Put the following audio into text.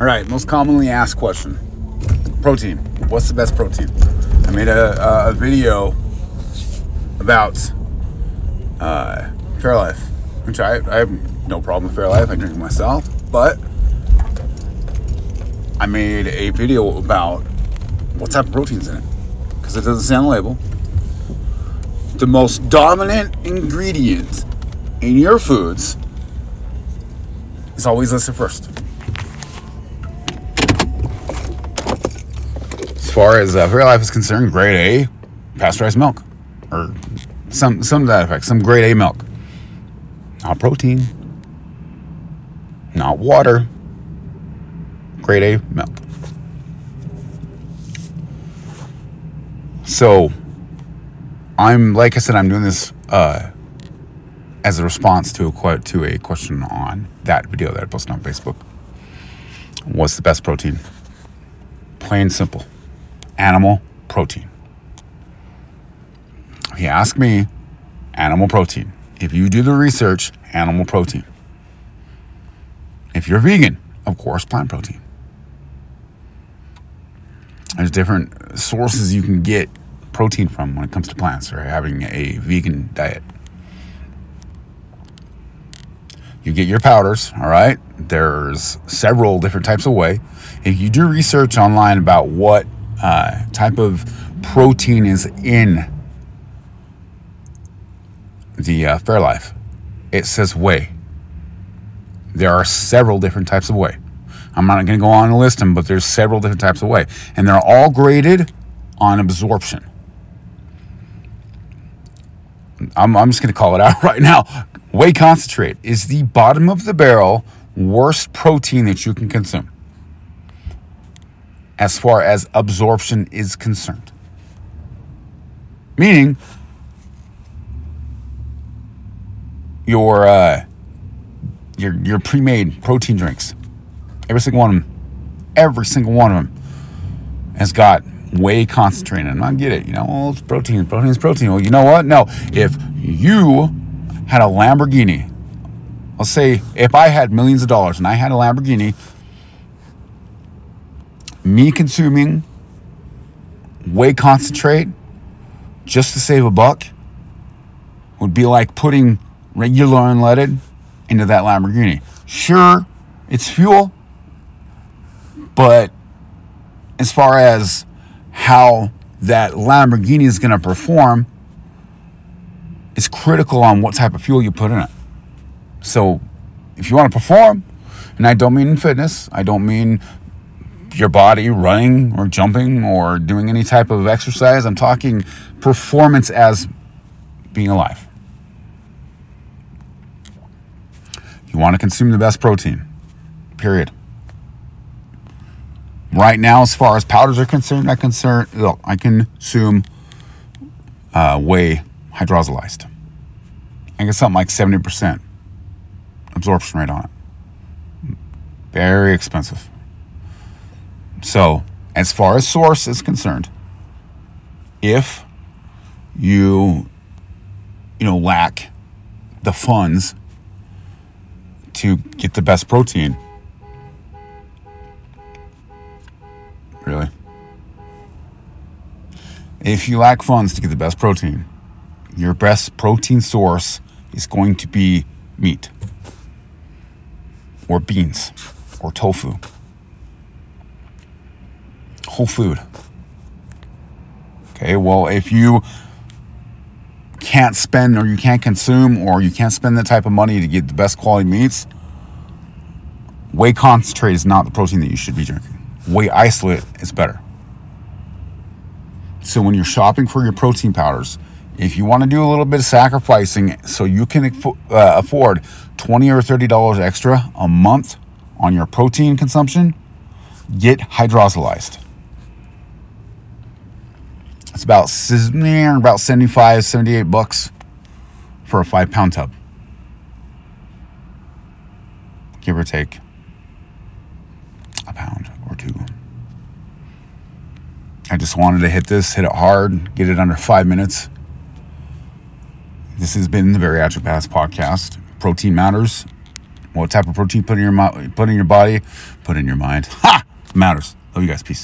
All right, most commonly asked question protein. What's the best protein? I made a, a video about uh, Fairlife, which I, I have no problem with Fairlife. I drink it myself, but I made a video about what type of protein's in it because it doesn't say on the label. The most dominant ingredient in your foods is always listed first. As far as uh, Fairlife is concerned, grade A pasteurized milk, or some some that effect, some grade A milk. Not protein, not water. Grade A milk. So, I'm like I said, I'm doing this uh, as a response to a to a question on that video that I posted on Facebook. What's the best protein? Plain simple, animal protein. If you ask me, animal protein. If you do the research, animal protein. If you're vegan, of course, plant protein. There's different sources you can get protein from when it comes to plants or having a vegan diet. You get your powders, all right? There's several different types of whey. If you do research online about what uh, type of protein is in the uh, Fairlife, it says whey. There are several different types of whey. I'm not going to go on and list them, but there's several different types of whey, and they're all graded on absorption. I'm, I'm just going to call it out right now. Whey concentrate is the bottom of the barrel worst protein that you can consume as far as absorption is concerned. Meaning, your uh, your your pre-made protein drinks, every single one of them, every single one of them has got whey concentrate in them. I get it, you know, well, it's protein, protein is protein. Well, you know what? No, if you had a Lamborghini, let's say if I had millions of dollars and I had a Lamborghini, me consuming whey concentrate just to save a buck would be like putting regular unleaded into that Lamborghini. Sure, it's fuel, but as far as how that Lamborghini is going to perform, it's critical on what type of fuel you put in it. So, if you want to perform, and I don't mean in fitness, I don't mean your body running or jumping or doing any type of exercise. I'm talking performance as being alive. You want to consume the best protein, period. Right now, as far as powders are concerned, I concern look, I consume uh, whey hydrolyzed. I get something like 70% absorption rate on it. Very expensive. So, as far as source is concerned, if you you know lack the funds to get the best protein, really, if you lack funds to get the best protein, your best protein source is going to be meat or beans or tofu whole food. Okay, well, if you can't spend or you can't consume or you can't spend that type of money to get the best quality meats, whey concentrate is not the protein that you should be drinking. Whey isolate is better. So when you're shopping for your protein powders, if you want to do a little bit of sacrificing so you can uh, afford 20 or 30 dollars extra a month on your protein consumption, get hydrolyzed. It's about about 75, 78 bucks for a five pound tub. Give or take a pound or two. I just wanted to hit this, hit it hard, get it under five minutes. This has been the Bariatric Badass Podcast. Protein matters. What type of protein put in your put in your body, put in your mind. Ha! Matters. Love you guys. Peace.